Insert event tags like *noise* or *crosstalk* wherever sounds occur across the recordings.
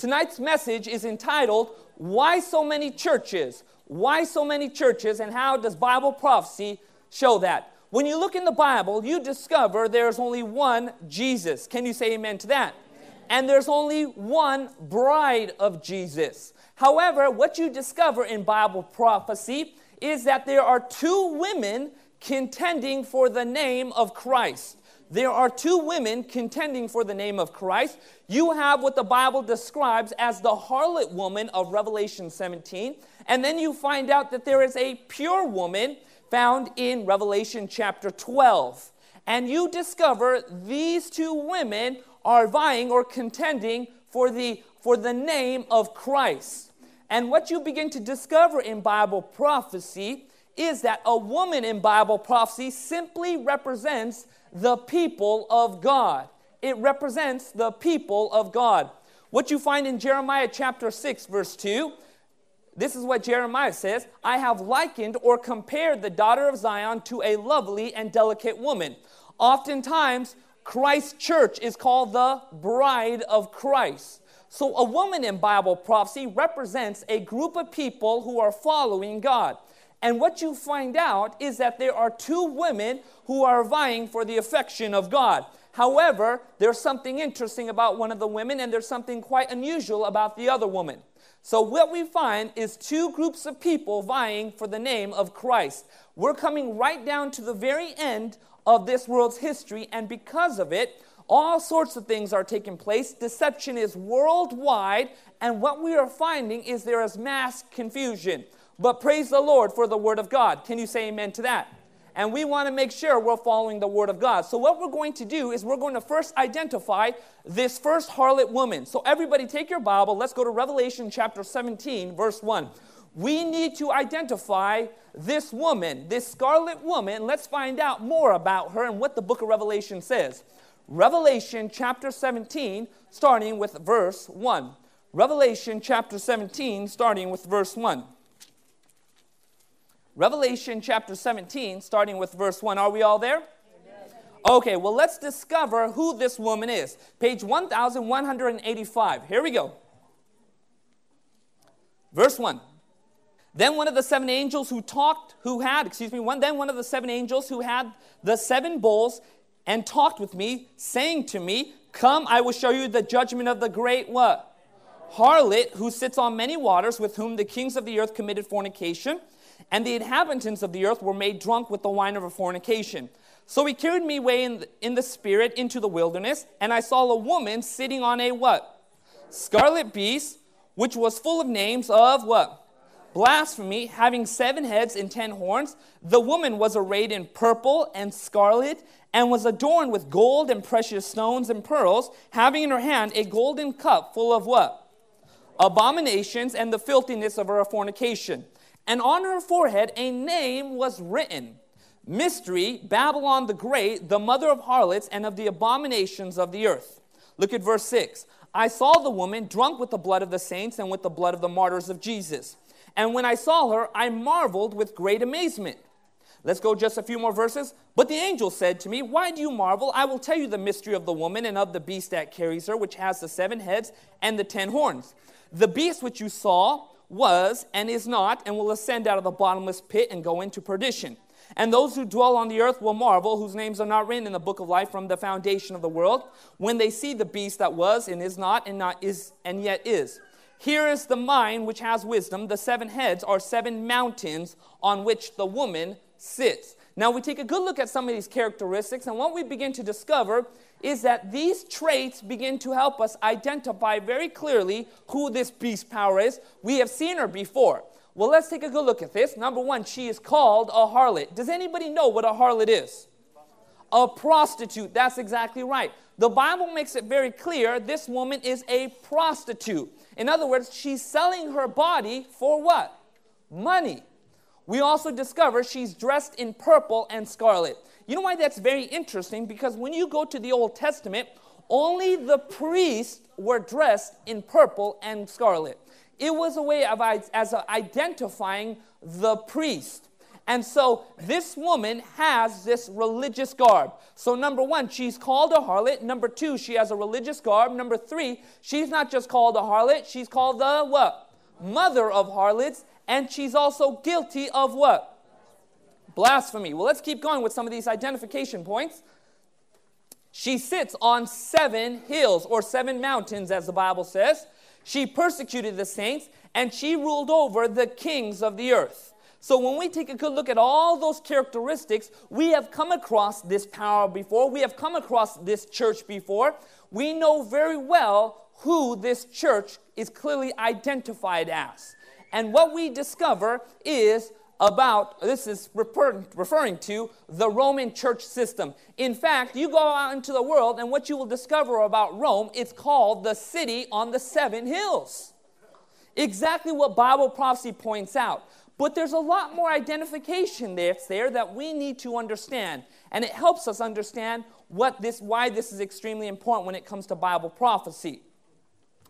Tonight's message is entitled, Why So Many Churches? Why so many churches, and how does Bible prophecy show that? When you look in the Bible, you discover there's only one Jesus. Can you say amen to that? And there's only one bride of Jesus. However, what you discover in Bible prophecy is that there are two women contending for the name of Christ. There are two women contending for the name of Christ. You have what the Bible describes as the harlot woman of Revelation 17, and then you find out that there is a pure woman found in Revelation chapter 12. And you discover these two women are vying or contending for the, for the name of Christ. And what you begin to discover in Bible prophecy is that a woman in Bible prophecy simply represents the people of God. It represents the people of God. What you find in Jeremiah chapter 6, verse 2, this is what Jeremiah says I have likened or compared the daughter of Zion to a lovely and delicate woman. Oftentimes, Christ's church is called the bride of Christ. So, a woman in Bible prophecy represents a group of people who are following God. And what you find out is that there are two women who are vying for the affection of God. However, there's something interesting about one of the women, and there's something quite unusual about the other woman. So, what we find is two groups of people vying for the name of Christ. We're coming right down to the very end of this world's history, and because of it, all sorts of things are taking place. Deception is worldwide, and what we are finding is there is mass confusion. But praise the Lord for the Word of God. Can you say amen to that? And we want to make sure we're following the Word of God. So, what we're going to do is we're going to first identify this first harlot woman. So, everybody, take your Bible. Let's go to Revelation chapter 17, verse 1. We need to identify this woman, this scarlet woman. Let's find out more about her and what the book of Revelation says. Revelation chapter 17, starting with verse 1. Revelation chapter 17, starting with verse 1. Revelation chapter 17, starting with verse 1. Are we all there? Okay, well, let's discover who this woman is. Page 1185. Here we go. Verse 1. Then one of the seven angels who talked, who had, excuse me, one, then one of the seven angels who had the seven bowls and talked with me, saying to me, Come, I will show you the judgment of the great what? Harlot who sits on many waters, with whom the kings of the earth committed fornication and the inhabitants of the earth were made drunk with the wine of her fornication. So he carried me away in the, in the spirit into the wilderness, and I saw a woman sitting on a what? Scarlet beast, which was full of names of what? Blasphemy, having seven heads and ten horns. The woman was arrayed in purple and scarlet, and was adorned with gold and precious stones and pearls, having in her hand a golden cup full of what? Abominations and the filthiness of her fornication and on her forehead a name was written Mystery, Babylon the Great, the mother of harlots and of the abominations of the earth. Look at verse 6. I saw the woman drunk with the blood of the saints and with the blood of the martyrs of Jesus. And when I saw her, I marveled with great amazement. Let's go just a few more verses. But the angel said to me, Why do you marvel? I will tell you the mystery of the woman and of the beast that carries her, which has the seven heads and the ten horns. The beast which you saw was and is not, and will ascend out of the bottomless pit and go into perdition. And those who dwell on the earth will marvel, whose names are not written in the book of life from the foundation of the world, when they see the beast that was and is not and not is and yet is. Here is the mind which has wisdom. The seven heads are seven mountains on which the woman sits. Now we take a good look at some of these characteristics, and what we begin to discover is that these traits begin to help us identify very clearly who this beast power is. We have seen her before. Well, let's take a good look at this. Number one, she is called a harlot. Does anybody know what a harlot is? A prostitute. That's exactly right. The Bible makes it very clear this woman is a prostitute. In other words, she's selling her body for what? Money. We also discover she's dressed in purple and scarlet. You know why that's very interesting? Because when you go to the Old Testament, only the priests were dressed in purple and scarlet. It was a way of as identifying the priest. And so this woman has this religious garb. So, number one, she's called a harlot. Number two, she has a religious garb. Number three, she's not just called a harlot, she's called the what? Mother of harlots. And she's also guilty of what? Blasphemy. Well, let's keep going with some of these identification points. She sits on seven hills or seven mountains, as the Bible says. She persecuted the saints and she ruled over the kings of the earth. So when we take a good look at all those characteristics, we have come across this power before, we have come across this church before. We know very well who this church is clearly identified as. And what we discover is about, this is refer, referring to the Roman church system. In fact, you go out into the world and what you will discover about Rome, it's called the city on the seven hills. Exactly what Bible prophecy points out. But there's a lot more identification that's there that we need to understand. And it helps us understand what this, why this is extremely important when it comes to Bible prophecy.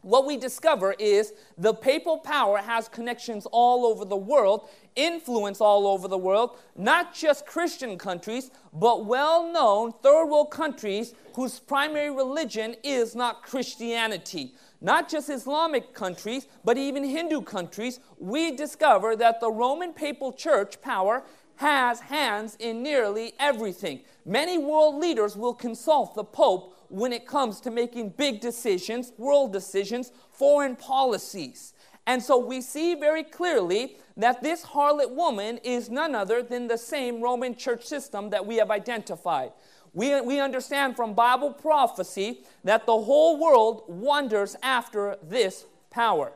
What we discover is the papal power has connections all over the world, influence all over the world, not just Christian countries, but well known third world countries whose primary religion is not Christianity not just Islamic countries, but even Hindu countries, we discover that the Roman papal church power has hands in nearly everything. Many world leaders will consult the Pope when it comes to making big decisions, world decisions, foreign policies. And so we see very clearly that this harlot woman is none other than the same Roman church system that we have identified. We, we understand from Bible prophecy that the whole world wonders after this power.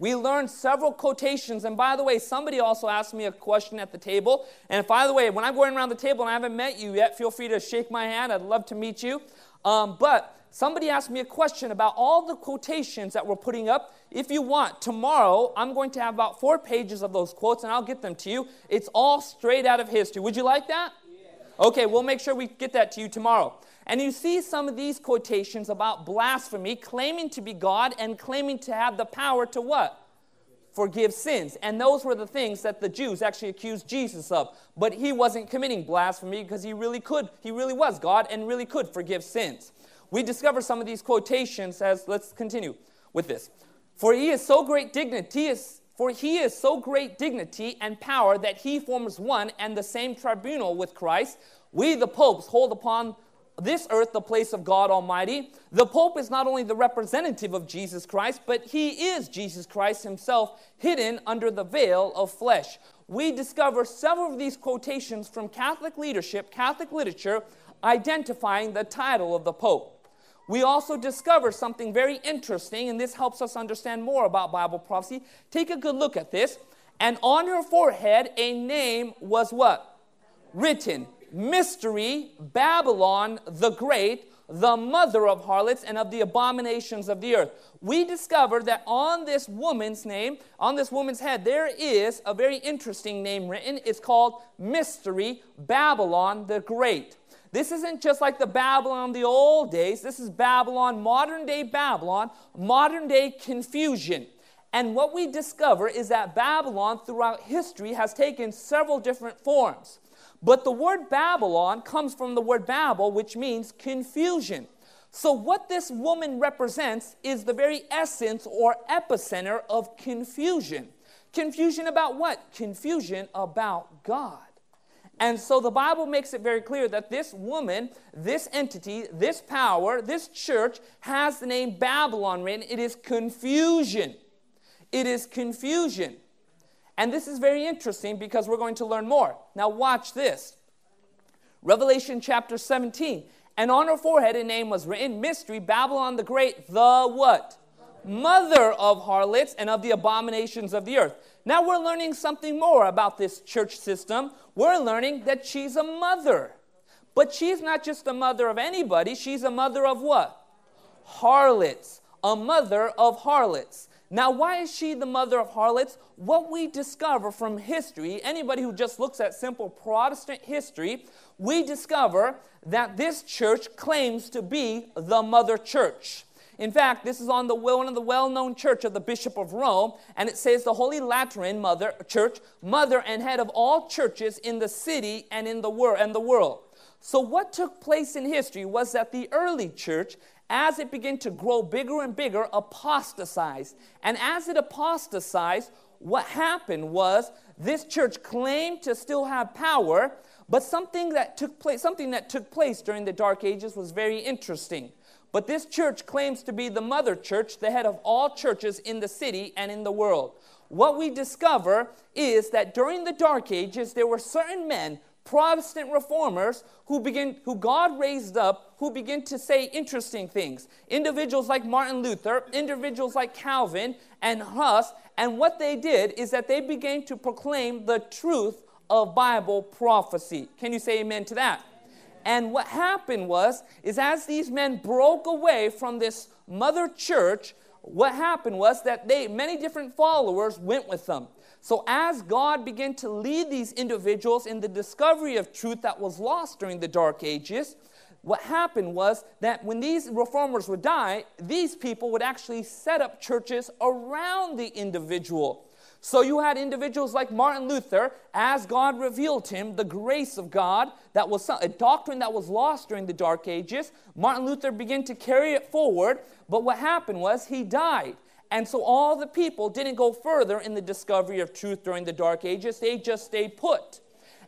We learned several quotations, and by the way, somebody also asked me a question at the table. And by the way, when I'm going around the table and I haven't met you yet, feel free to shake my hand. I'd love to meet you. Um, but somebody asked me a question about all the quotations that we're putting up. If you want, tomorrow I'm going to have about four pages of those quotes, and I'll get them to you. It's all straight out of history. Would you like that? Okay, we'll make sure we get that to you tomorrow. And you see some of these quotations about blasphemy, claiming to be God and claiming to have the power to what? Forgive sins. And those were the things that the Jews actually accused Jesus of. But he wasn't committing blasphemy because he really could, he really was God and really could forgive sins. We discover some of these quotations as, let's continue with this. For he is so great dignity, is for he is so great dignity and power that he forms one and the same tribunal with Christ. We, the popes, hold upon this earth the place of God Almighty. The Pope is not only the representative of Jesus Christ, but he is Jesus Christ himself, hidden under the veil of flesh. We discover several of these quotations from Catholic leadership, Catholic literature, identifying the title of the Pope we also discover something very interesting, and this helps us understand more about Bible prophecy. Take a good look at this. And on her forehead, a name was what? Written. Mystery, Babylon the Great, the mother of harlots and of the abominations of the earth. We discover that on this woman's name, on this woman's head, there is a very interesting name written. It's called Mystery, Babylon the Great. This isn't just like the Babylon of the old days. This is Babylon, modern day Babylon, modern day confusion. And what we discover is that Babylon throughout history has taken several different forms. But the word Babylon comes from the word Babel, which means confusion. So, what this woman represents is the very essence or epicenter of confusion. Confusion about what? Confusion about God. And so the Bible makes it very clear that this woman, this entity, this power, this church has the name Babylon written. It is confusion. It is confusion. And this is very interesting because we're going to learn more. Now, watch this Revelation chapter 17. And on her forehead a name was written Mystery, Babylon the Great, the what? Mother of harlots and of the abominations of the earth. Now we're learning something more about this church system. We're learning that she's a mother. But she's not just a mother of anybody, she's a mother of what? Harlots. A mother of harlots. Now, why is she the mother of harlots? What we discover from history, anybody who just looks at simple Protestant history, we discover that this church claims to be the mother church. In fact, this is on the one of the well-known church of the Bishop of Rome, and it says the Holy Lateran Mother Church, mother and head of all churches in the city and in the world and the world. So what took place in history was that the early church as it began to grow bigger and bigger, apostatized. And as it apostatized, what happened was this church claimed to still have power, but something that took place, something that took place during the Dark Ages was very interesting. But this church claims to be the mother church, the head of all churches in the city and in the world. What we discover is that during the Dark Ages, there were certain men Protestant reformers who begin, who God raised up, who begin to say interesting things. Individuals like Martin Luther, individuals like Calvin and Huss, and what they did is that they began to proclaim the truth of Bible prophecy. Can you say amen to that? And what happened was, is as these men broke away from this mother church, what happened was that they, many different followers went with them. So, as God began to lead these individuals in the discovery of truth that was lost during the Dark Ages, what happened was that when these reformers would die, these people would actually set up churches around the individual. So you had individuals like Martin Luther, as God revealed him, the grace of God, that was a doctrine that was lost during the Dark Ages. Martin Luther began to carry it forward, but what happened was he died. And so all the people didn't go further in the discovery of truth during the Dark Ages, they just stayed put.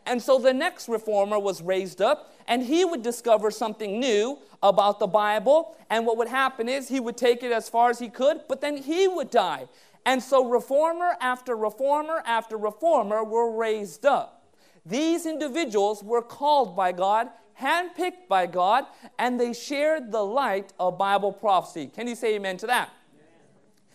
And so the next reformer was raised up, and he would discover something new about the Bible. And what would happen is he would take it as far as he could, but then he would die. And so reformer after reformer after reformer were raised up. These individuals were called by God, handpicked by God, and they shared the light of Bible prophecy. Can you say amen to that?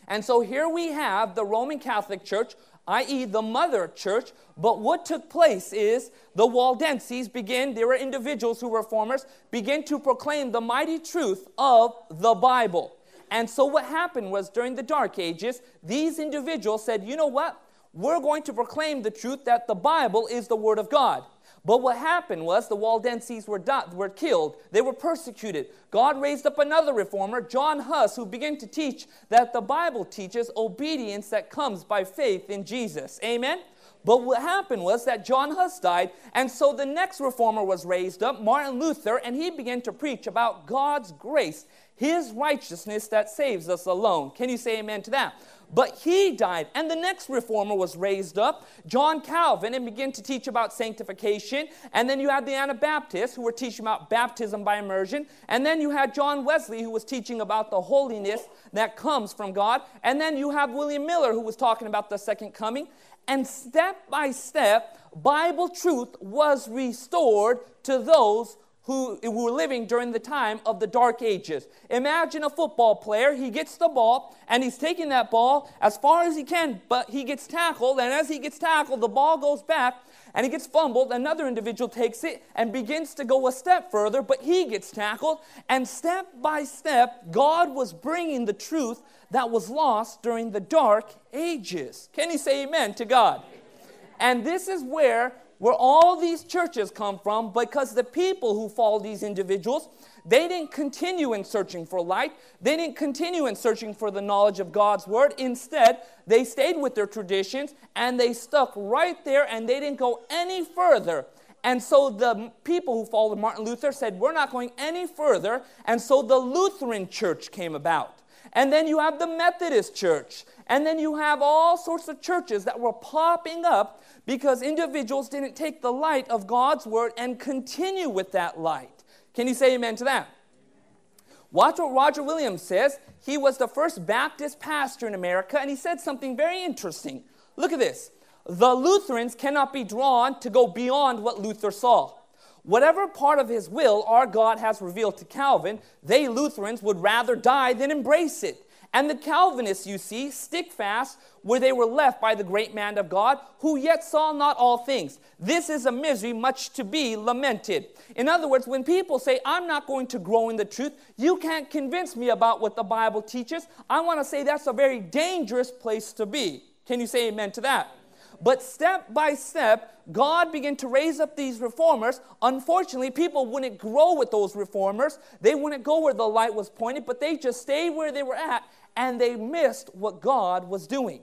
And so here we have the Roman Catholic Church, i.e., the mother church. But what took place is the Waldenses begin, there were individuals who were reformers, began to proclaim the mighty truth of the Bible. And so what happened was during the Dark Ages, these individuals said, you know what? We're going to proclaim the truth that the Bible is the Word of God. But what happened was the Waldenses were, were killed. They were persecuted. God raised up another reformer, John Huss, who began to teach that the Bible teaches obedience that comes by faith in Jesus. Amen? But what happened was that John Huss died, and so the next reformer was raised up, Martin Luther, and he began to preach about God's grace, his righteousness that saves us alone. Can you say amen to that? But he died, and the next reformer was raised up, John Calvin, and began to teach about sanctification. And then you had the Anabaptists who were teaching about baptism by immersion. And then you had John Wesley who was teaching about the holiness that comes from God. And then you have William Miller who was talking about the second coming. And step by step, Bible truth was restored to those who were living during the time of the dark ages. Imagine a football player, he gets the ball and he's taking that ball as far as he can, but he gets tackled, and as he gets tackled, the ball goes back and he gets fumbled. Another individual takes it and begins to go a step further, but he gets tackled, and step by step, God was bringing the truth that was lost during the dark ages. Can you say amen to God? And this is where where all these churches come from because the people who follow these individuals they didn't continue in searching for light. They didn't continue in searching for the knowledge of god's word. Instead they stayed with their traditions and they stuck right there and they didn't go any further. And so the people who followed martin luther said we're not going any further. And so the lutheran church came about and then you have the methodist church and then you have all sorts of churches that were popping up because individuals didn't take the light of God's word and continue with that light. Can you say amen to that? Watch what Roger Williams says. He was the first Baptist pastor in America, and he said something very interesting. Look at this. The Lutherans cannot be drawn to go beyond what Luther saw. Whatever part of his will our God has revealed to Calvin, they Lutherans would rather die than embrace it. And the Calvinists, you see, stick fast where they were left by the great man of God, who yet saw not all things. This is a misery much to be lamented. In other words, when people say, I'm not going to grow in the truth, you can't convince me about what the Bible teaches, I want to say that's a very dangerous place to be. Can you say amen to that? But step by step, God began to raise up these reformers. Unfortunately, people wouldn't grow with those reformers. They wouldn't go where the light was pointed, but they just stayed where they were at and they missed what God was doing.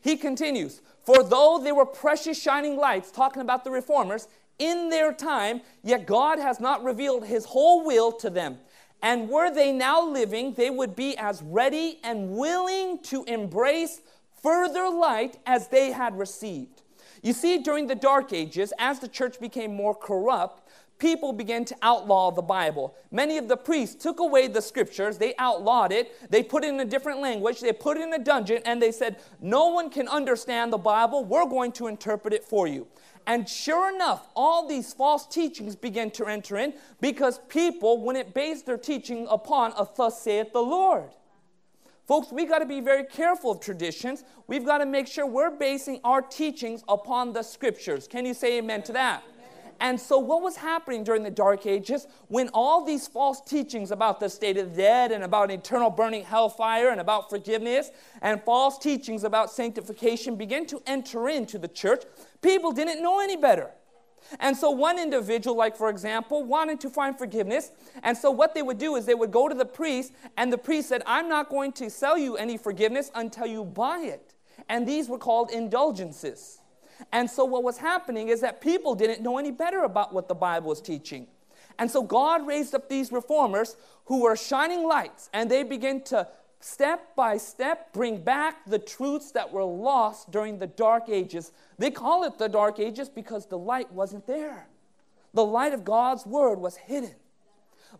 He continues, For though they were precious shining lights, talking about the reformers, in their time, yet God has not revealed his whole will to them. And were they now living, they would be as ready and willing to embrace further light as they had received. You see, during the Dark Ages, as the church became more corrupt, people began to outlaw the Bible. Many of the priests took away the scriptures, they outlawed it, they put it in a different language, they put it in a dungeon, and they said, No one can understand the Bible, we're going to interpret it for you. And sure enough, all these false teachings began to enter in because people wouldn't base their teaching upon a thus saith the Lord. Folks, we got to be very careful of traditions. We've got to make sure we're basing our teachings upon the scriptures. Can you say amen to that? And so, what was happening during the Dark Ages when all these false teachings about the state of the dead and about eternal burning hellfire and about forgiveness and false teachings about sanctification began to enter into the church, people didn't know any better. And so, one individual, like for example, wanted to find forgiveness. And so, what they would do is they would go to the priest, and the priest said, I'm not going to sell you any forgiveness until you buy it. And these were called indulgences. And so, what was happening is that people didn't know any better about what the Bible was teaching. And so, God raised up these reformers who were shining lights, and they began to step by step bring back the truths that were lost during the dark ages. They call it the dark ages because the light wasn't there. The light of God's word was hidden.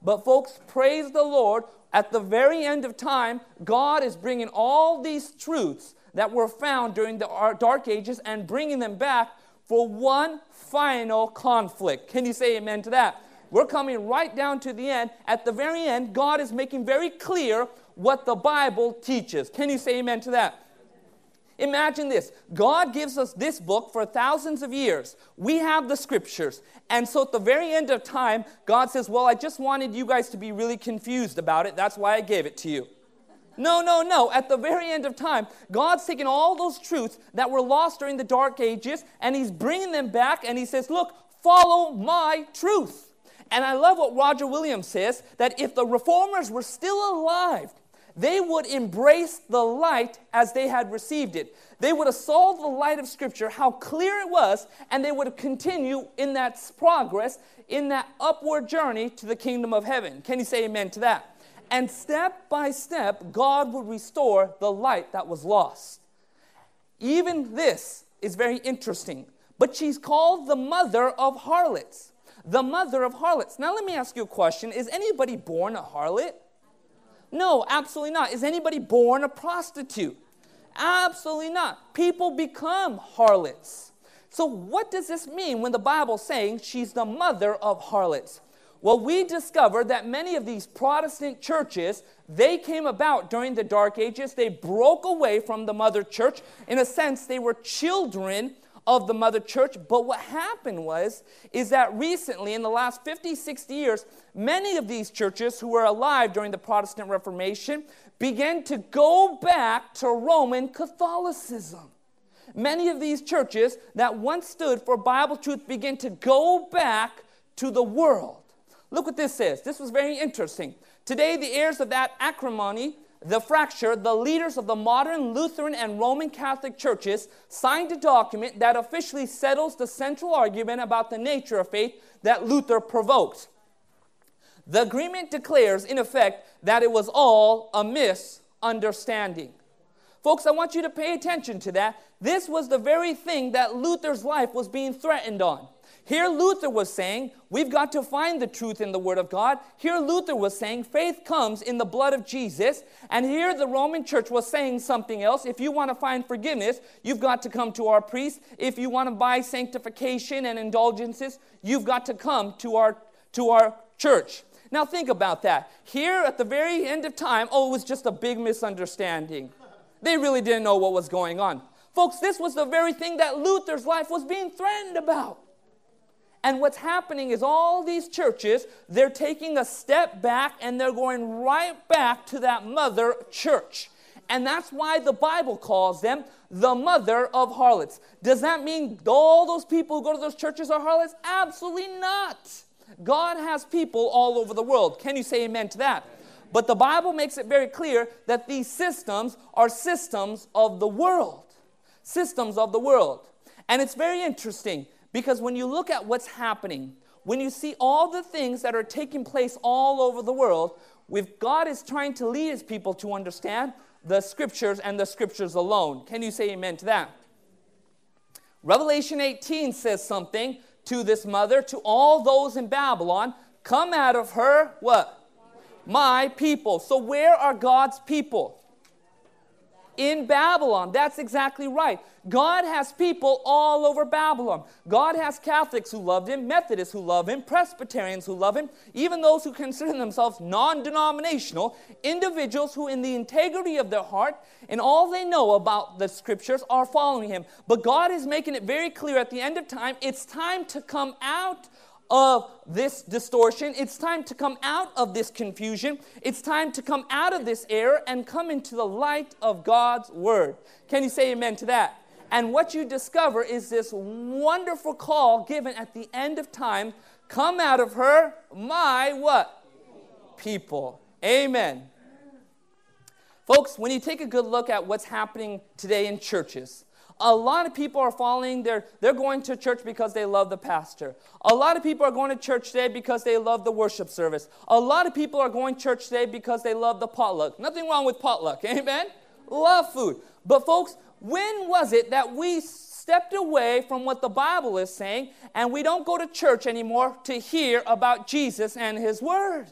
But, folks, praise the Lord, at the very end of time, God is bringing all these truths that were found during the dark ages and bringing them back for one final conflict. Can you say amen to that? We're coming right down to the end. At the very end, God is making very clear what the Bible teaches. Can you say amen to that? Imagine this God gives us this book for thousands of years. We have the scriptures. And so at the very end of time, God says, Well, I just wanted you guys to be really confused about it. That's why I gave it to you. No, no, no. At the very end of time, God's taken all those truths that were lost during the dark ages and He's bringing them back and He says, Look, follow my truth. And I love what Roger Williams says that if the reformers were still alive, they would embrace the light as they had received it. They would have saw the light of Scripture, how clear it was, and they would continue in that progress, in that upward journey to the kingdom of heaven. Can you say amen to that? And step by step, God would restore the light that was lost. Even this is very interesting. But she's called the mother of harlots. The mother of harlots. Now, let me ask you a question Is anybody born a harlot? No, absolutely not. Is anybody born a prostitute? Absolutely not. People become harlots. So, what does this mean when the Bible's saying she's the mother of harlots? Well, we discover that many of these Protestant churches, they came about during the Dark Ages. They broke away from the mother church. In a sense, they were children of the mother church. But what happened was, is that recently, in the last 50, 60 years, many of these churches who were alive during the Protestant Reformation began to go back to Roman Catholicism. Many of these churches that once stood for Bible truth began to go back to the world. Look what this says. This was very interesting. Today, the heirs of that acrimony the fracture, the leaders of the modern Lutheran and Roman Catholic churches signed a document that officially settles the central argument about the nature of faith that Luther provoked. The agreement declares, in effect, that it was all a misunderstanding. Folks, I want you to pay attention to that. This was the very thing that Luther's life was being threatened on. Here, Luther was saying, we've got to find the truth in the Word of God. Here, Luther was saying, faith comes in the blood of Jesus. And here, the Roman church was saying something else. If you want to find forgiveness, you've got to come to our priest. If you want to buy sanctification and indulgences, you've got to come to our, to our church. Now, think about that. Here, at the very end of time, oh, it was just a big misunderstanding. They really didn't know what was going on. Folks, this was the very thing that Luther's life was being threatened about. And what's happening is all these churches, they're taking a step back and they're going right back to that mother church. And that's why the Bible calls them the mother of harlots. Does that mean all those people who go to those churches are harlots? Absolutely not. God has people all over the world. Can you say amen to that? But the Bible makes it very clear that these systems are systems of the world. Systems of the world. And it's very interesting because when you look at what's happening, when you see all the things that are taking place all over the world, with God is trying to lead his people to understand the scriptures and the scriptures alone. Can you say amen to that? Revelation 18 says something to this mother, to all those in Babylon, come out of her, what? My people. So, where are God's people? In Babylon. That's exactly right. God has people all over Babylon. God has Catholics who love him, Methodists who love him, Presbyterians who love him, even those who consider themselves non denominational, individuals who, in the integrity of their heart and all they know about the scriptures, are following him. But God is making it very clear at the end of time it's time to come out of this distortion. It's time to come out of this confusion. It's time to come out of this error and come into the light of God's word. Can you say amen to that? And what you discover is this wonderful call given at the end of time come out of her, my what? People. Amen. Folks, when you take a good look at what's happening today in churches, a lot of people are following, they're, they're going to church because they love the pastor. A lot of people are going to church today because they love the worship service. A lot of people are going to church today because they love the potluck. Nothing wrong with potluck, *laughs* amen? Love food. But, folks, when was it that we stepped away from what the Bible is saying and we don't go to church anymore to hear about Jesus and His Word?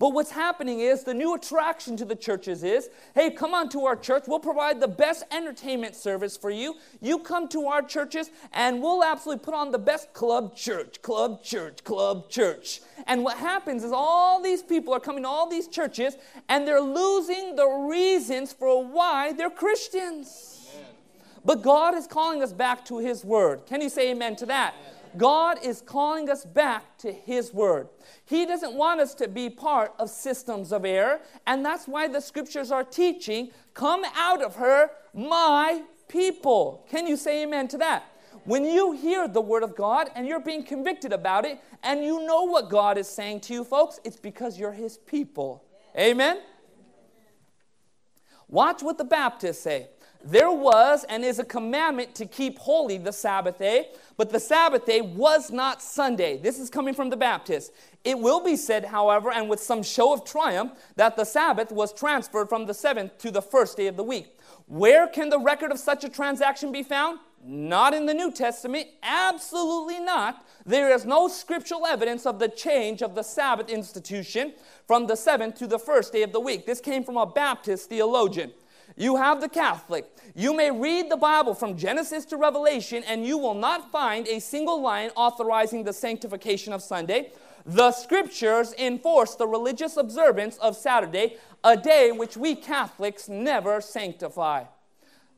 But what's happening is the new attraction to the churches is hey, come on to our church. We'll provide the best entertainment service for you. You come to our churches, and we'll absolutely put on the best club church, club church, club church. And what happens is all these people are coming to all these churches, and they're losing the reasons for why they're Christians. Amen. But God is calling us back to His Word. Can you say amen to that? Amen. God is calling us back to His Word. He doesn't want us to be part of systems of error, and that's why the scriptures are teaching come out of her, my people. Can you say amen to that? When you hear the Word of God and you're being convicted about it, and you know what God is saying to you, folks, it's because you're His people. Amen? Watch what the Baptists say. There was and is a commandment to keep holy the Sabbath day, but the Sabbath day was not Sunday. This is coming from the Baptist. It will be said, however, and with some show of triumph, that the Sabbath was transferred from the seventh to the first day of the week. Where can the record of such a transaction be found? Not in the New Testament, absolutely not. There is no scriptural evidence of the change of the Sabbath institution from the seventh to the first day of the week. This came from a Baptist theologian. You have the Catholic. You may read the Bible from Genesis to Revelation, and you will not find a single line authorizing the sanctification of Sunday. The scriptures enforce the religious observance of Saturday, a day which we Catholics never sanctify.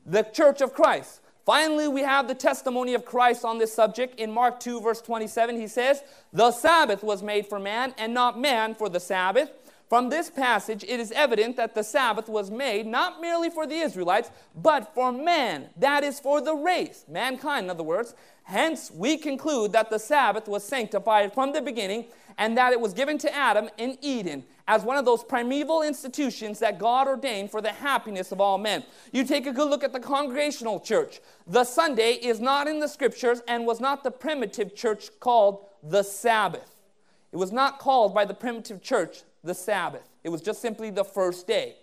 The Church of Christ. Finally, we have the testimony of Christ on this subject. In Mark 2, verse 27, he says, The Sabbath was made for man, and not man for the Sabbath. From this passage, it is evident that the Sabbath was made not merely for the Israelites, but for man, that is, for the race, mankind, in other words. Hence, we conclude that the Sabbath was sanctified from the beginning and that it was given to Adam in Eden as one of those primeval institutions that God ordained for the happiness of all men. You take a good look at the congregational church. The Sunday is not in the scriptures and was not the primitive church called the Sabbath. It was not called by the primitive church the Sabbath. It was just simply the first day.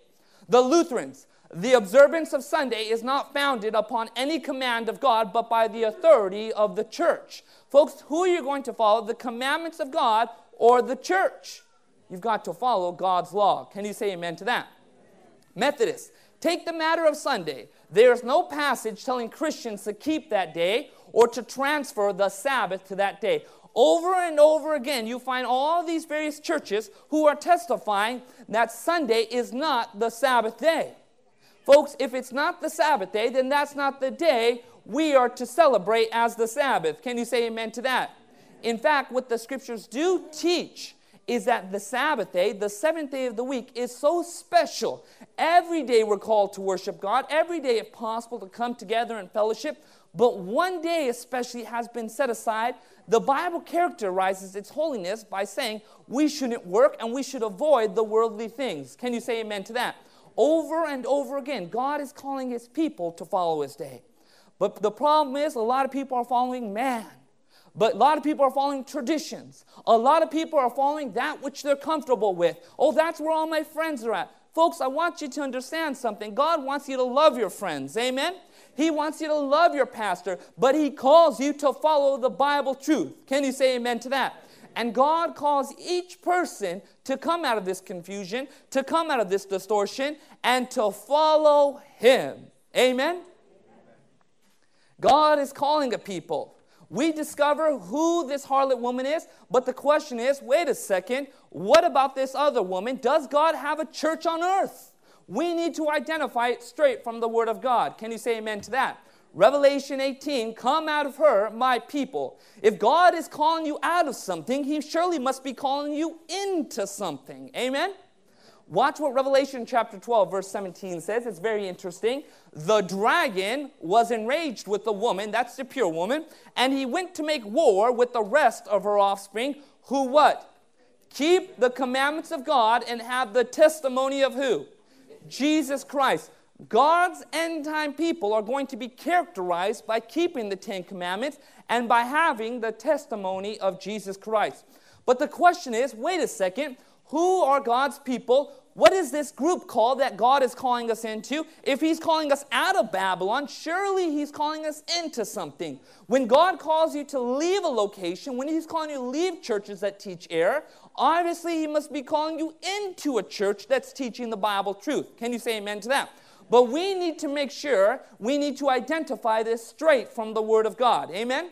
The Lutherans, the observance of Sunday is not founded upon any command of God, but by the authority of the church. Folks, who are you going to follow? The commandments of God or the church? You've got to follow God's law. Can you say amen to that? Methodists, take the matter of Sunday. There's no passage telling Christians to keep that day or to transfer the Sabbath to that day. Over and over again, you find all these various churches who are testifying that Sunday is not the Sabbath day. Folks, if it's not the Sabbath day, then that's not the day we are to celebrate as the Sabbath. Can you say amen to that? In fact, what the scriptures do teach is that the Sabbath day, the seventh day of the week, is so special. Every day we're called to worship God, every day, if possible, to come together in fellowship. But one day, especially, has been set aside. The Bible characterizes its holiness by saying we shouldn't work and we should avoid the worldly things. Can you say amen to that? Over and over again, God is calling his people to follow his day. But the problem is, a lot of people are following man. But a lot of people are following traditions. A lot of people are following that which they're comfortable with. Oh, that's where all my friends are at. Folks, I want you to understand something. God wants you to love your friends. Amen? He wants you to love your pastor, but He calls you to follow the Bible truth. Can you say amen to that? And God calls each person to come out of this confusion, to come out of this distortion, and to follow Him. Amen? God is calling a people. We discover who this harlot woman is, but the question is wait a second, what about this other woman? Does God have a church on earth? We need to identify it straight from the Word of God. Can you say amen to that? Revelation 18, come out of her, my people. If God is calling you out of something, He surely must be calling you into something. Amen? Watch what Revelation chapter 12, verse 17 says. It's very interesting. The dragon was enraged with the woman, that's the pure woman, and he went to make war with the rest of her offspring, who what? Keep the commandments of God and have the testimony of who? Jesus Christ. God's end time people are going to be characterized by keeping the Ten Commandments and by having the testimony of Jesus Christ. But the question is wait a second, who are God's people? What is this group called that God is calling us into? If He's calling us out of Babylon, surely He's calling us into something. When God calls you to leave a location, when He's calling you to leave churches that teach error, obviously He must be calling you into a church that's teaching the Bible truth. Can you say amen to that? But we need to make sure we need to identify this straight from the Word of God. Amen?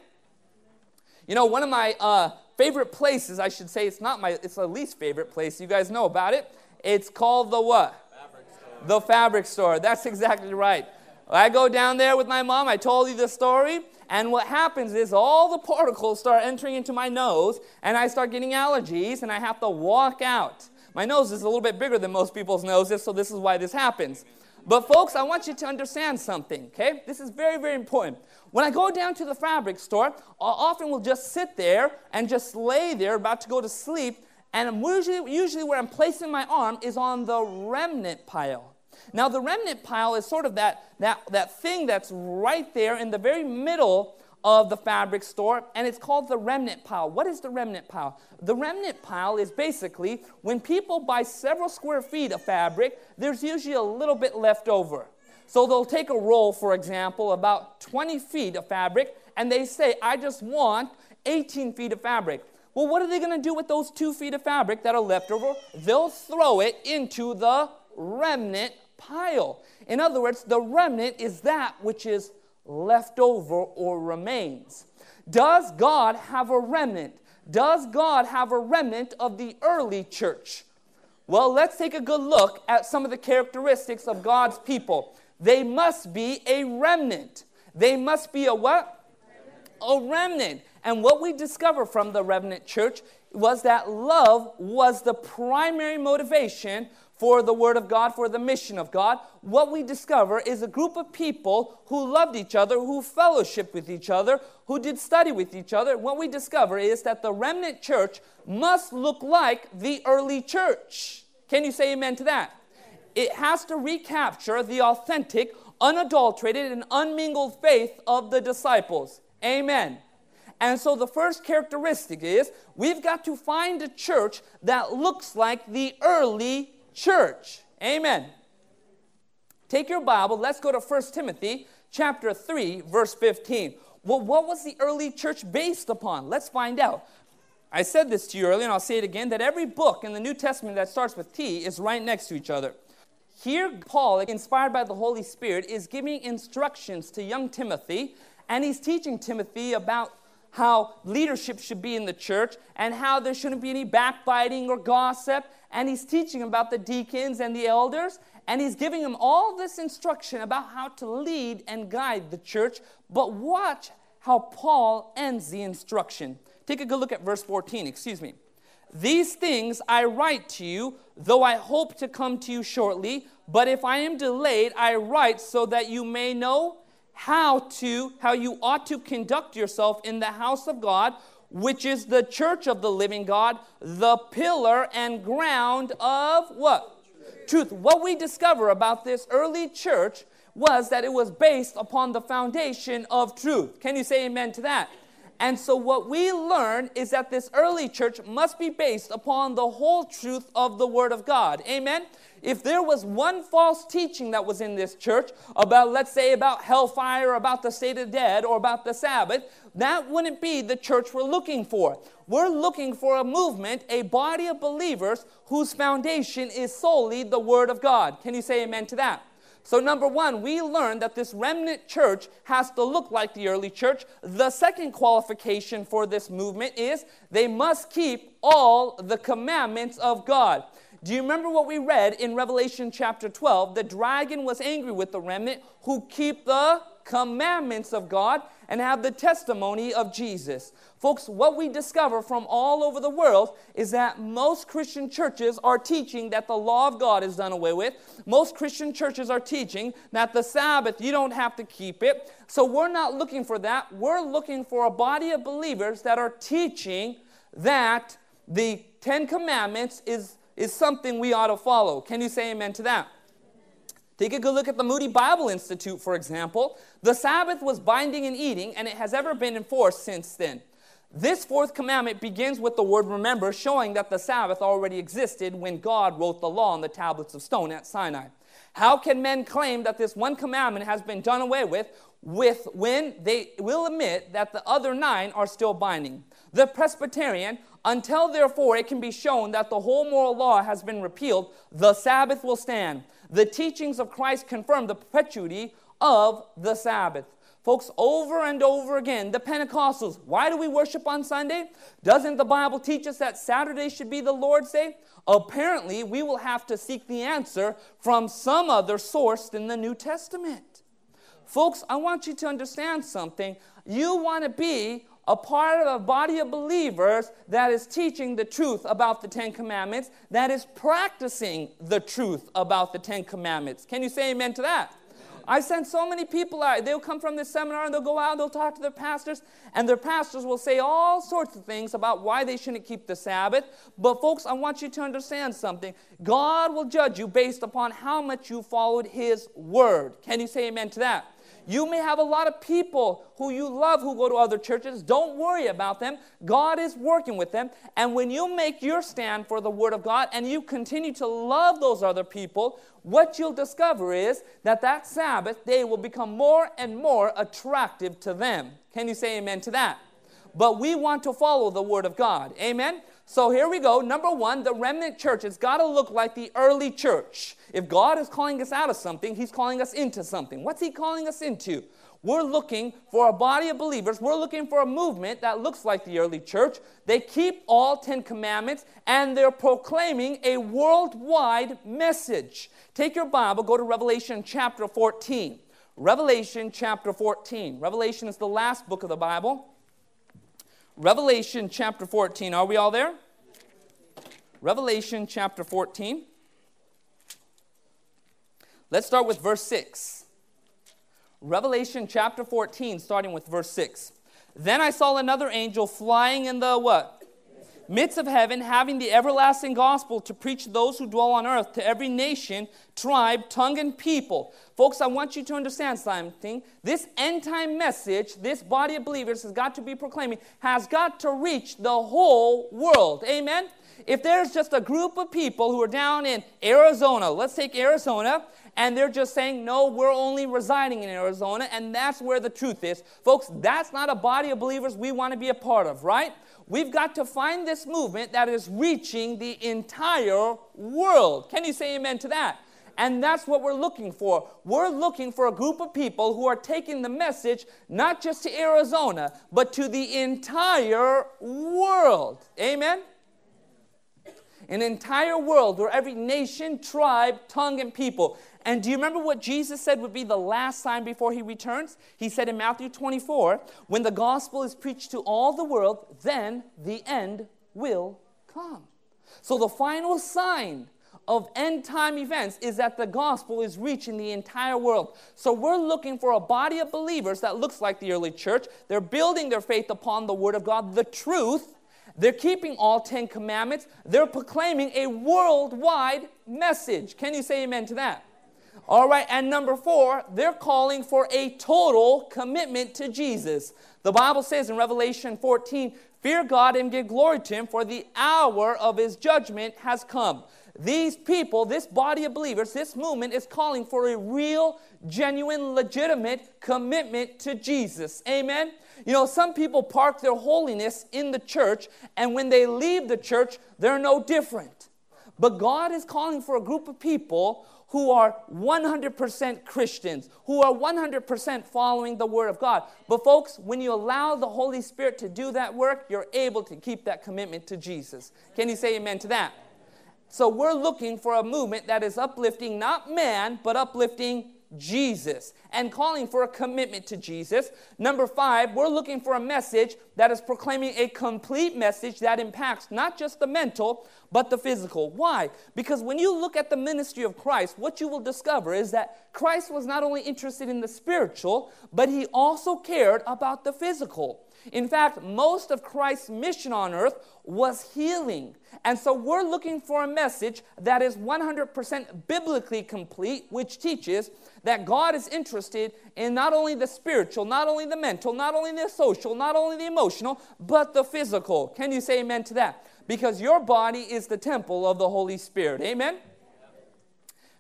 You know, one of my uh, favorite places, I should say, it's not my, it's the least favorite place. You guys know about it. It's called the what? Fabric the fabric store. That's exactly right. I go down there with my mom. I told you the story. And what happens is all the particles start entering into my nose, and I start getting allergies, and I have to walk out. My nose is a little bit bigger than most people's noses, so this is why this happens. But, folks, I want you to understand something, okay? This is very, very important. When I go down to the fabric store, I often will just sit there and just lay there about to go to sleep. And usually, usually where I'm placing my arm is on the remnant pile. Now, the remnant pile is sort of that, that, that thing that's right there in the very middle of the fabric store, and it's called the remnant pile. What is the remnant pile? The remnant pile is basically when people buy several square feet of fabric, there's usually a little bit left over. So they'll take a roll, for example, about 20 feet of fabric, and they say, I just want 18 feet of fabric. Well, what are they going to do with those two feet of fabric that are left over? They'll throw it into the remnant pile. In other words, the remnant is that which is left over or remains. Does God have a remnant? Does God have a remnant of the early church? Well, let's take a good look at some of the characteristics of God's people. They must be a remnant. They must be a what? A remnant. And what we discover from the remnant church was that love was the primary motivation for the Word of God, for the mission of God, what we discover is a group of people who loved each other, who fellowshiped with each other, who did study with each other. What we discover is that the remnant church must look like the early church. Can you say amen to that? It has to recapture the authentic, unadulterated, and unmingled faith of the disciples. Amen. And so the first characteristic is we've got to find a church that looks like the early church. Amen. Take your Bible, let's go to 1 Timothy chapter 3 verse 15. Well, what was the early church based upon? Let's find out. I said this to you earlier and I'll say it again that every book in the New Testament that starts with T is right next to each other. Here Paul, inspired by the Holy Spirit, is giving instructions to young Timothy and he's teaching Timothy about how leadership should be in the church and how there shouldn't be any backbiting or gossip. And he's teaching about the deacons and the elders. And he's giving them all this instruction about how to lead and guide the church. But watch how Paul ends the instruction. Take a good look at verse 14, excuse me. These things I write to you, though I hope to come to you shortly. But if I am delayed, I write so that you may know how to how you ought to conduct yourself in the house of God, which is the church of the living God, the pillar and ground of what? Truth. What we discover about this early church was that it was based upon the foundation of truth. Can you say amen to that? And so, what we learn is that this early church must be based upon the whole truth of the Word of God. Amen? If there was one false teaching that was in this church about, let's say, about hellfire, about the state of dead, or about the Sabbath, that wouldn't be the church we're looking for. We're looking for a movement, a body of believers whose foundation is solely the Word of God. Can you say amen to that? So, number one, we learn that this remnant church has to look like the early church. The second qualification for this movement is they must keep all the commandments of God. Do you remember what we read in Revelation chapter 12? The dragon was angry with the remnant who keep the commandments of God and have the testimony of Jesus. Folks, what we discover from all over the world is that most Christian churches are teaching that the law of God is done away with. Most Christian churches are teaching that the Sabbath, you don't have to keep it. So we're not looking for that. We're looking for a body of believers that are teaching that the Ten Commandments is, is something we ought to follow. Can you say amen to that? Take a good look at the Moody Bible Institute, for example. The Sabbath was binding in Eden, and it has ever been enforced since then. This fourth commandment begins with the word remember, showing that the Sabbath already existed when God wrote the law on the tablets of stone at Sinai. How can men claim that this one commandment has been done away with, with when they will admit that the other nine are still binding? The Presbyterian, until therefore it can be shown that the whole moral law has been repealed, the Sabbath will stand. The teachings of Christ confirm the perpetuity of the Sabbath. Folks, over and over again, the Pentecostals, why do we worship on Sunday? Doesn't the Bible teach us that Saturday should be the Lord's Day? Apparently, we will have to seek the answer from some other source than the New Testament. Folks, I want you to understand something. You want to be a part of a body of believers that is teaching the truth about the Ten Commandments, that is practicing the truth about the Ten Commandments. Can you say amen to that? I send so many people out. They'll come from this seminar and they'll go out, and they'll talk to their pastors, and their pastors will say all sorts of things about why they shouldn't keep the Sabbath. But, folks, I want you to understand something. God will judge you based upon how much you followed His word. Can you say amen to that? You may have a lot of people who you love who go to other churches. Don't worry about them. God is working with them. And when you make your stand for the Word of God and you continue to love those other people, what you'll discover is that that Sabbath day will become more and more attractive to them. Can you say amen to that? But we want to follow the Word of God. Amen? So here we go. Number one, the remnant church It's got to look like the early church. If God is calling us out of something, He's calling us into something. What's He calling us into? We're looking for a body of believers. We're looking for a movement that looks like the early church. They keep all 10 commandments and they're proclaiming a worldwide message. Take your Bible, go to Revelation chapter 14. Revelation chapter 14. Revelation is the last book of the Bible. Revelation chapter 14. Are we all there? Revelation chapter 14. Let's start with verse 6. Revelation chapter 14, starting with verse 6. Then I saw another angel flying in the what? Midst of heaven, having the everlasting gospel to preach those who dwell on earth, to every nation, tribe, tongue, and people. Folks, I want you to understand something. This end time message, this body of believers has got to be proclaiming, has got to reach the whole world. Amen? If there's just a group of people who are down in Arizona, let's take Arizona, and they're just saying, no, we're only residing in Arizona, and that's where the truth is. Folks, that's not a body of believers we want to be a part of, right? We've got to find this movement that is reaching the entire world. Can you say amen to that? And that's what we're looking for. We're looking for a group of people who are taking the message not just to Arizona, but to the entire world. Amen? An entire world where every nation, tribe, tongue, and people and do you remember what Jesus said would be the last sign before he returns? He said in Matthew 24, when the gospel is preached to all the world, then the end will come. So the final sign of end time events is that the gospel is reaching the entire world. So we're looking for a body of believers that looks like the early church. They're building their faith upon the word of God, the truth. They're keeping all 10 commandments. They're proclaiming a worldwide message. Can you say amen to that? All right, and number four, they're calling for a total commitment to Jesus. The Bible says in Revelation 14, Fear God and give glory to Him, for the hour of His judgment has come. These people, this body of believers, this movement is calling for a real, genuine, legitimate commitment to Jesus. Amen? You know, some people park their holiness in the church, and when they leave the church, they're no different. But God is calling for a group of people who are 100% Christians, who are 100% following the Word of God. But, folks, when you allow the Holy Spirit to do that work, you're able to keep that commitment to Jesus. Can you say amen to that? So, we're looking for a movement that is uplifting not man, but uplifting Jesus and calling for a commitment to Jesus. Number five, we're looking for a message that is proclaiming a complete message that impacts not just the mental, but the physical. Why? Because when you look at the ministry of Christ, what you will discover is that Christ was not only interested in the spiritual, but he also cared about the physical. In fact, most of Christ's mission on earth was healing. And so we're looking for a message that is 100% biblically complete, which teaches that God is interested in not only the spiritual, not only the mental, not only the social, not only the emotional, but the physical. Can you say amen to that? Because your body is the temple of the Holy Spirit. Amen?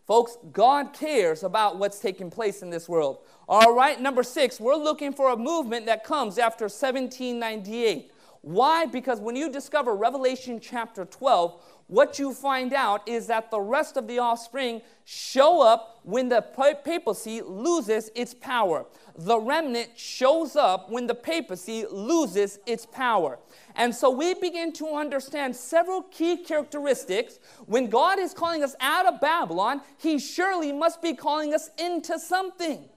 Folks, God cares about what's taking place in this world. All right, number six, we're looking for a movement that comes after 1798. Why? Because when you discover Revelation chapter 12, what you find out is that the rest of the offspring show up when the papacy loses its power. The remnant shows up when the papacy loses its power. And so we begin to understand several key characteristics. When God is calling us out of Babylon, He surely must be calling us into something.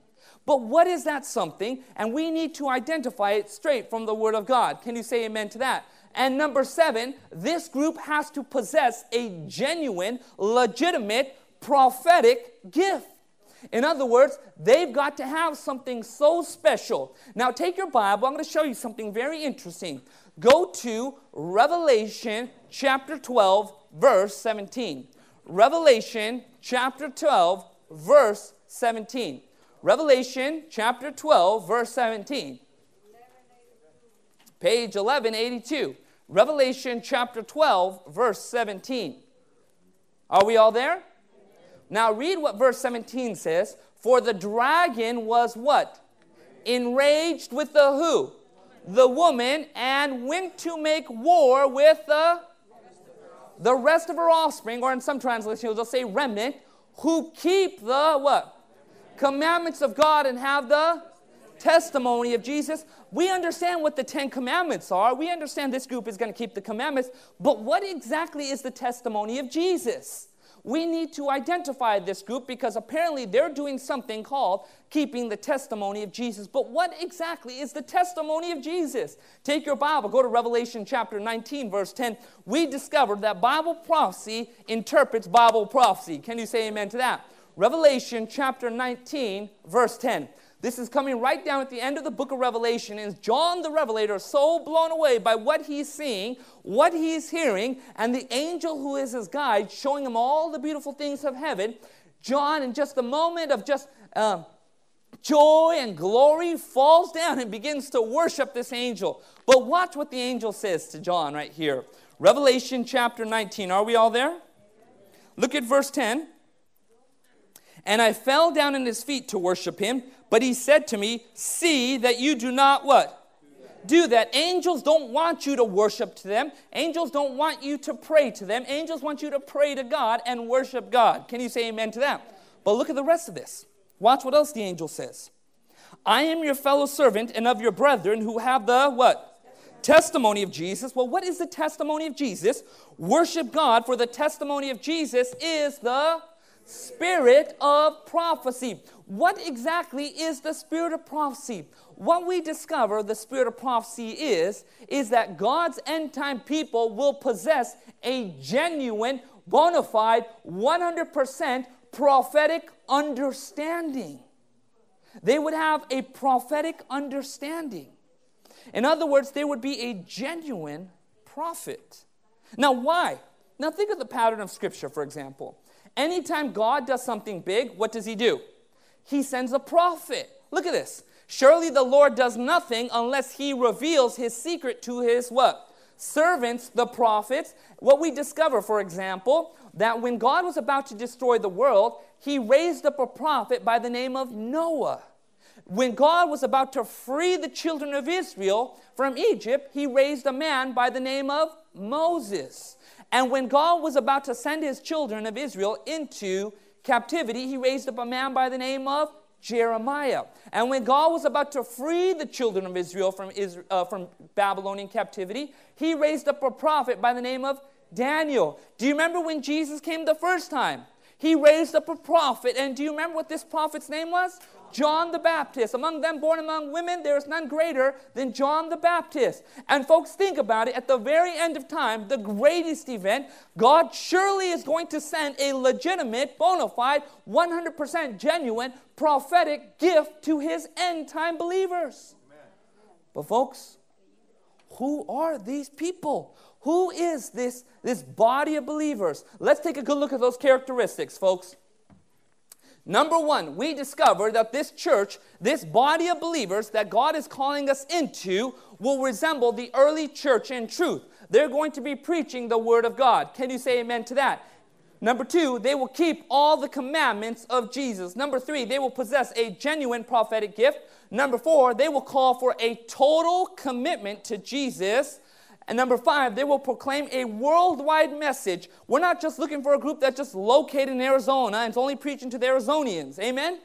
But what is that something? And we need to identify it straight from the Word of God. Can you say amen to that? And number seven, this group has to possess a genuine, legitimate, prophetic gift. In other words, they've got to have something so special. Now, take your Bible. I'm going to show you something very interesting. Go to Revelation chapter 12, verse 17. Revelation chapter 12, verse 17. Revelation chapter 12, verse 17. Page 1182. Revelation chapter 12, verse 17. Are we all there? Now read what verse 17 says. For the dragon was what? Enraged with the who? The woman, and went to make war with the the rest of her offspring, or in some translations, they'll say remnant, who keep the what? Commandments of God and have the testimony of Jesus. We understand what the Ten Commandments are. We understand this group is going to keep the commandments. But what exactly is the testimony of Jesus? We need to identify this group because apparently they're doing something called keeping the testimony of Jesus. But what exactly is the testimony of Jesus? Take your Bible, go to Revelation chapter 19, verse 10. We discovered that Bible prophecy interprets Bible prophecy. Can you say amen to that? Revelation chapter 19, verse 10. This is coming right down at the end of the book of Revelation. And John the Revelator so blown away by what he's seeing, what he's hearing, and the angel who is his guide showing him all the beautiful things of heaven. John, in just a moment of just um, joy and glory, falls down and begins to worship this angel. But watch what the angel says to John right here. Revelation chapter 19. Are we all there? Look at verse 10. And I fell down at his feet to worship him. But he said to me, See that you do not what? Do that. Angels don't want you to worship to them. Angels don't want you to pray to them. Angels want you to pray to God and worship God. Can you say amen to that? But look at the rest of this. Watch what else the angel says. I am your fellow servant and of your brethren who have the what? Testimony of Jesus. Well, what is the testimony of Jesus? Worship God, for the testimony of Jesus is the spirit of prophecy. What exactly is the spirit of prophecy? What we discover the spirit of prophecy is, is that God's end time people will possess a genuine, bona fide, 100% prophetic understanding. They would have a prophetic understanding. In other words, they would be a genuine prophet. Now, why? Now, think of the pattern of Scripture, for example. Anytime God does something big, what does He do? He sends a prophet. Look at this. Surely the Lord does nothing unless He reveals His secret to His what? Servants, the prophets. What we discover, for example, that when God was about to destroy the world, He raised up a prophet by the name of Noah. When God was about to free the children of Israel from Egypt, He raised a man by the name of Moses. And when God was about to send his children of Israel into captivity, he raised up a man by the name of Jeremiah. And when God was about to free the children of Israel from, Israel, uh, from Babylonian captivity, he raised up a prophet by the name of Daniel. Do you remember when Jesus came the first time? He raised up a prophet. And do you remember what this prophet's name was? John the Baptist. Among them born among women, there is none greater than John the Baptist. And folks, think about it. At the very end of time, the greatest event, God surely is going to send a legitimate, bona fide, 100% genuine prophetic gift to his end time believers. Amen. But, folks, who are these people? Who is this, this body of believers? Let's take a good look at those characteristics, folks. Number one, we discover that this church, this body of believers that God is calling us into, will resemble the early church in truth. They're going to be preaching the Word of God. Can you say amen to that? Number two, they will keep all the commandments of Jesus. Number three, they will possess a genuine prophetic gift. Number four, they will call for a total commitment to Jesus. And number five, they will proclaim a worldwide message. We're not just looking for a group that's just located in Arizona and it's only preaching to the Arizonians. Amen?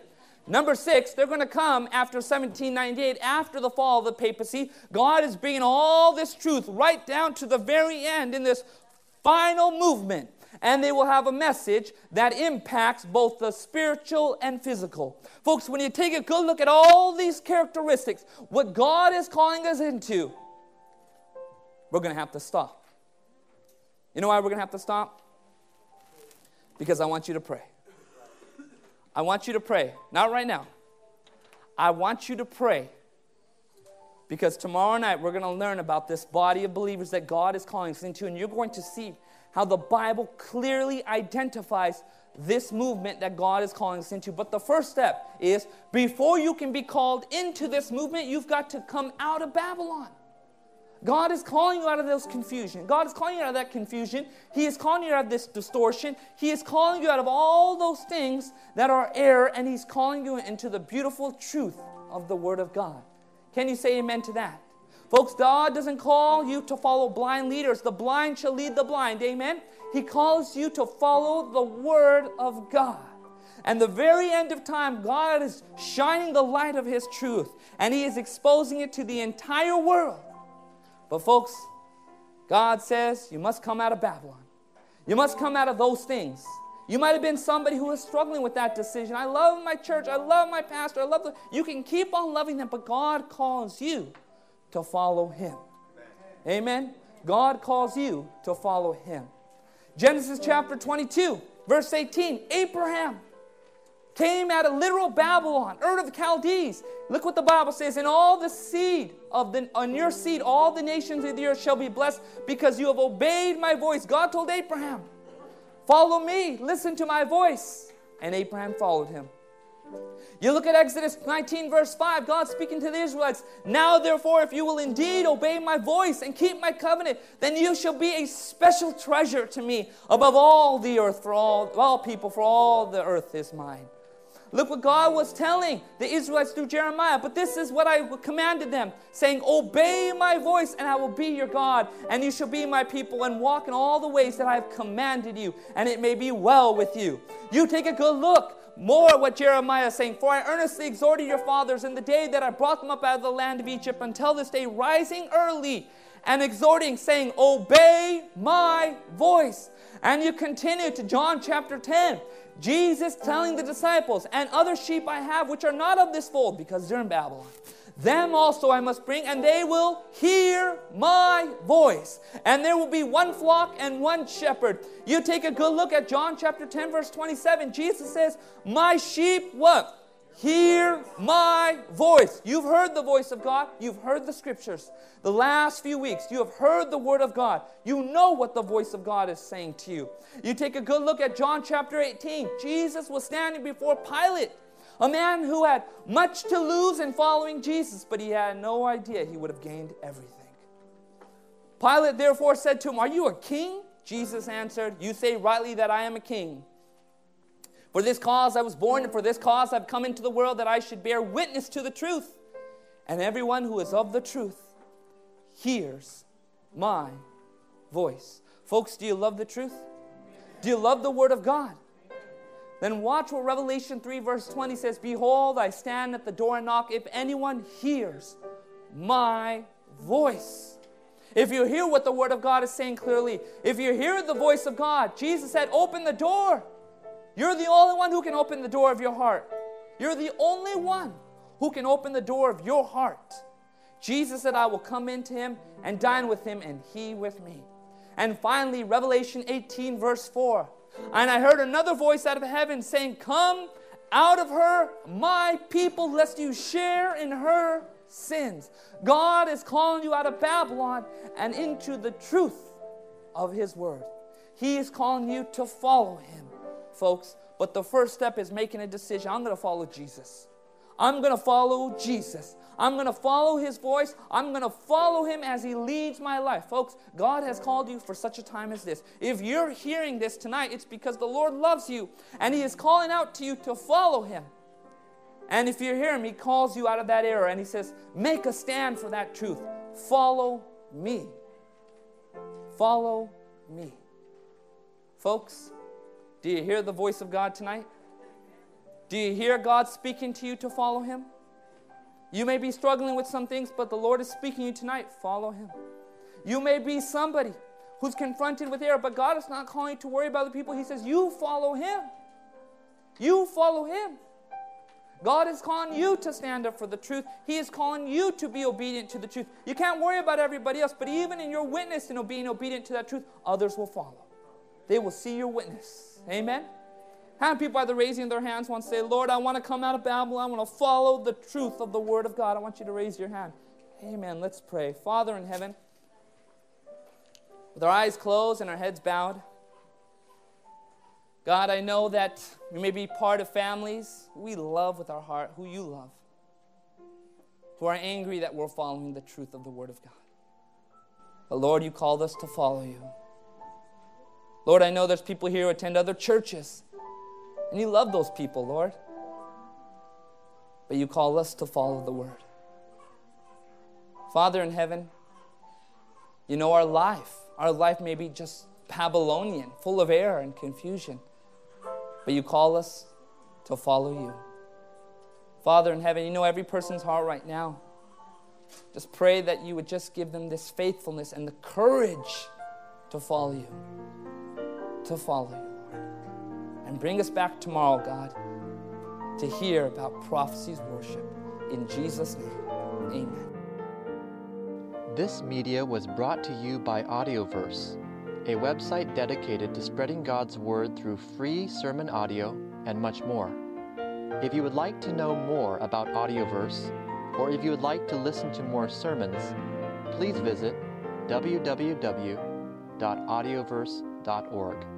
Number six, they're going to come after 1798, after the fall of the papacy. God is bringing all this truth right down to the very end in this final movement. And they will have a message that impacts both the spiritual and physical. Folks, when you take a good look at all these characteristics, what God is calling us into, we're going to have to stop. You know why we're going to have to stop? Because I want you to pray. I want you to pray. Not right now. I want you to pray. Because tomorrow night we're going to learn about this body of believers that God is calling us into, and you're going to see how the Bible clearly identifies this movement that God is calling us into. But the first step is before you can be called into this movement, you've got to come out of Babylon. God is calling you out of those confusion. God is calling you out of that confusion. He is calling you out of this distortion. He is calling you out of all those things that are error, and He's calling you into the beautiful truth of the Word of God. Can you say amen to that? Folks, God doesn't call you to follow blind leaders. The blind shall lead the blind. Amen? He calls you to follow the Word of God. And the very end of time, God is shining the light of His truth, and He is exposing it to the entire world but, folks, God says you must come out of Babylon. You must come out of those things. You might have been somebody who was struggling with that decision. I love my church. I love my pastor. I love the. You can keep on loving them, but God calls you to follow Him. Amen. God calls you to follow Him. Genesis chapter 22, verse 18 Abraham came out of literal Babylon, Ur of Chaldees. Look what the Bible says. In all the seed of the on your seed, all the nations of the earth shall be blessed because you have obeyed my voice. God told Abraham, Follow me, listen to my voice. And Abraham followed him. You look at Exodus 19, verse 5, God speaking to the Israelites. Now, therefore, if you will indeed obey my voice and keep my covenant, then you shall be a special treasure to me above all the earth, for all, all people, for all the earth is mine. Look what God was telling the Israelites through Jeremiah. But this is what I commanded them, saying, Obey my voice, and I will be your God, and you shall be my people, and walk in all the ways that I have commanded you, and it may be well with you. You take a good look. more what Jeremiah is saying. For I earnestly exhorted your fathers in the day that I brought them up out of the land of Egypt until this day, rising early and exhorting, saying, Obey my voice. And you continue to John chapter 10. Jesus telling the disciples, And other sheep I have which are not of this fold, because they're in Babylon. Them also I must bring, and they will hear my voice. And there will be one flock and one shepherd. You take a good look at John chapter 10, verse 27. Jesus says, My sheep, what? Hear my voice. You've heard the voice of God. You've heard the scriptures. The last few weeks, you have heard the word of God. You know what the voice of God is saying to you. You take a good look at John chapter 18. Jesus was standing before Pilate a man who had much to lose in following Jesus, but he had no idea he would have gained everything. Pilate therefore said to him, Are you a king? Jesus answered, You say rightly that I am a king. For this cause I was born, and for this cause I've come into the world that I should bear witness to the truth. And everyone who is of the truth hears my voice. Folks, do you love the truth? Do you love the Word of God? Then watch what Revelation 3, verse 20 says Behold, I stand at the door and knock. If anyone hears my voice, if you hear what the Word of God is saying clearly, if you hear the voice of God, Jesus said, Open the door. You're the only one who can open the door of your heart. You're the only one who can open the door of your heart. Jesus said, I will come into him and dine with him, and he with me. And finally, Revelation 18, verse 4. And I heard another voice out of heaven saying, Come out of her, my people, lest you share in her sins. God is calling you out of Babylon and into the truth of His word. He is calling you to follow Him, folks. But the first step is making a decision. I'm going to follow Jesus. I'm going to follow Jesus. I'm going to follow his voice. I'm going to follow him as he leads my life. Folks, God has called you for such a time as this. If you're hearing this tonight, it's because the Lord loves you and he is calling out to you to follow him. And if you hear him, he calls you out of that error and he says, Make a stand for that truth. Follow me. Follow me. Folks, do you hear the voice of God tonight? Do you hear God speaking to you to follow him? You may be struggling with some things, but the Lord is speaking to you tonight. Follow Him. You may be somebody who's confronted with error, but God is not calling you to worry about the people. He says, You follow Him. You follow Him. God is calling you to stand up for the truth. He is calling you to be obedient to the truth. You can't worry about everybody else, but even in your witness and being obedient to that truth, others will follow. They will see your witness. Amen. How many people either raising their hands want to say, Lord, I want to come out of Babylon. I want to follow the truth of the Word of God. I want you to raise your hand. Amen. Let's pray. Father in heaven, with our eyes closed and our heads bowed, God, I know that we may be part of families we love with our heart, who you love, who are angry that we're following the truth of the Word of God. But Lord, you called us to follow you. Lord, I know there's people here who attend other churches and you love those people, Lord. But you call us to follow the word. Father in heaven, you know our life. Our life may be just Babylonian, full of error and confusion. But you call us to follow you. Father in heaven, you know every person's heart right now. Just pray that you would just give them this faithfulness and the courage to follow you. To follow you and bring us back tomorrow, God, to hear about prophecies worship. In Jesus' name, amen. This media was brought to you by Audioverse, a website dedicated to spreading God's Word through free sermon audio and much more. If you would like to know more about Audioverse, or if you would like to listen to more sermons, please visit www.audioverse.org.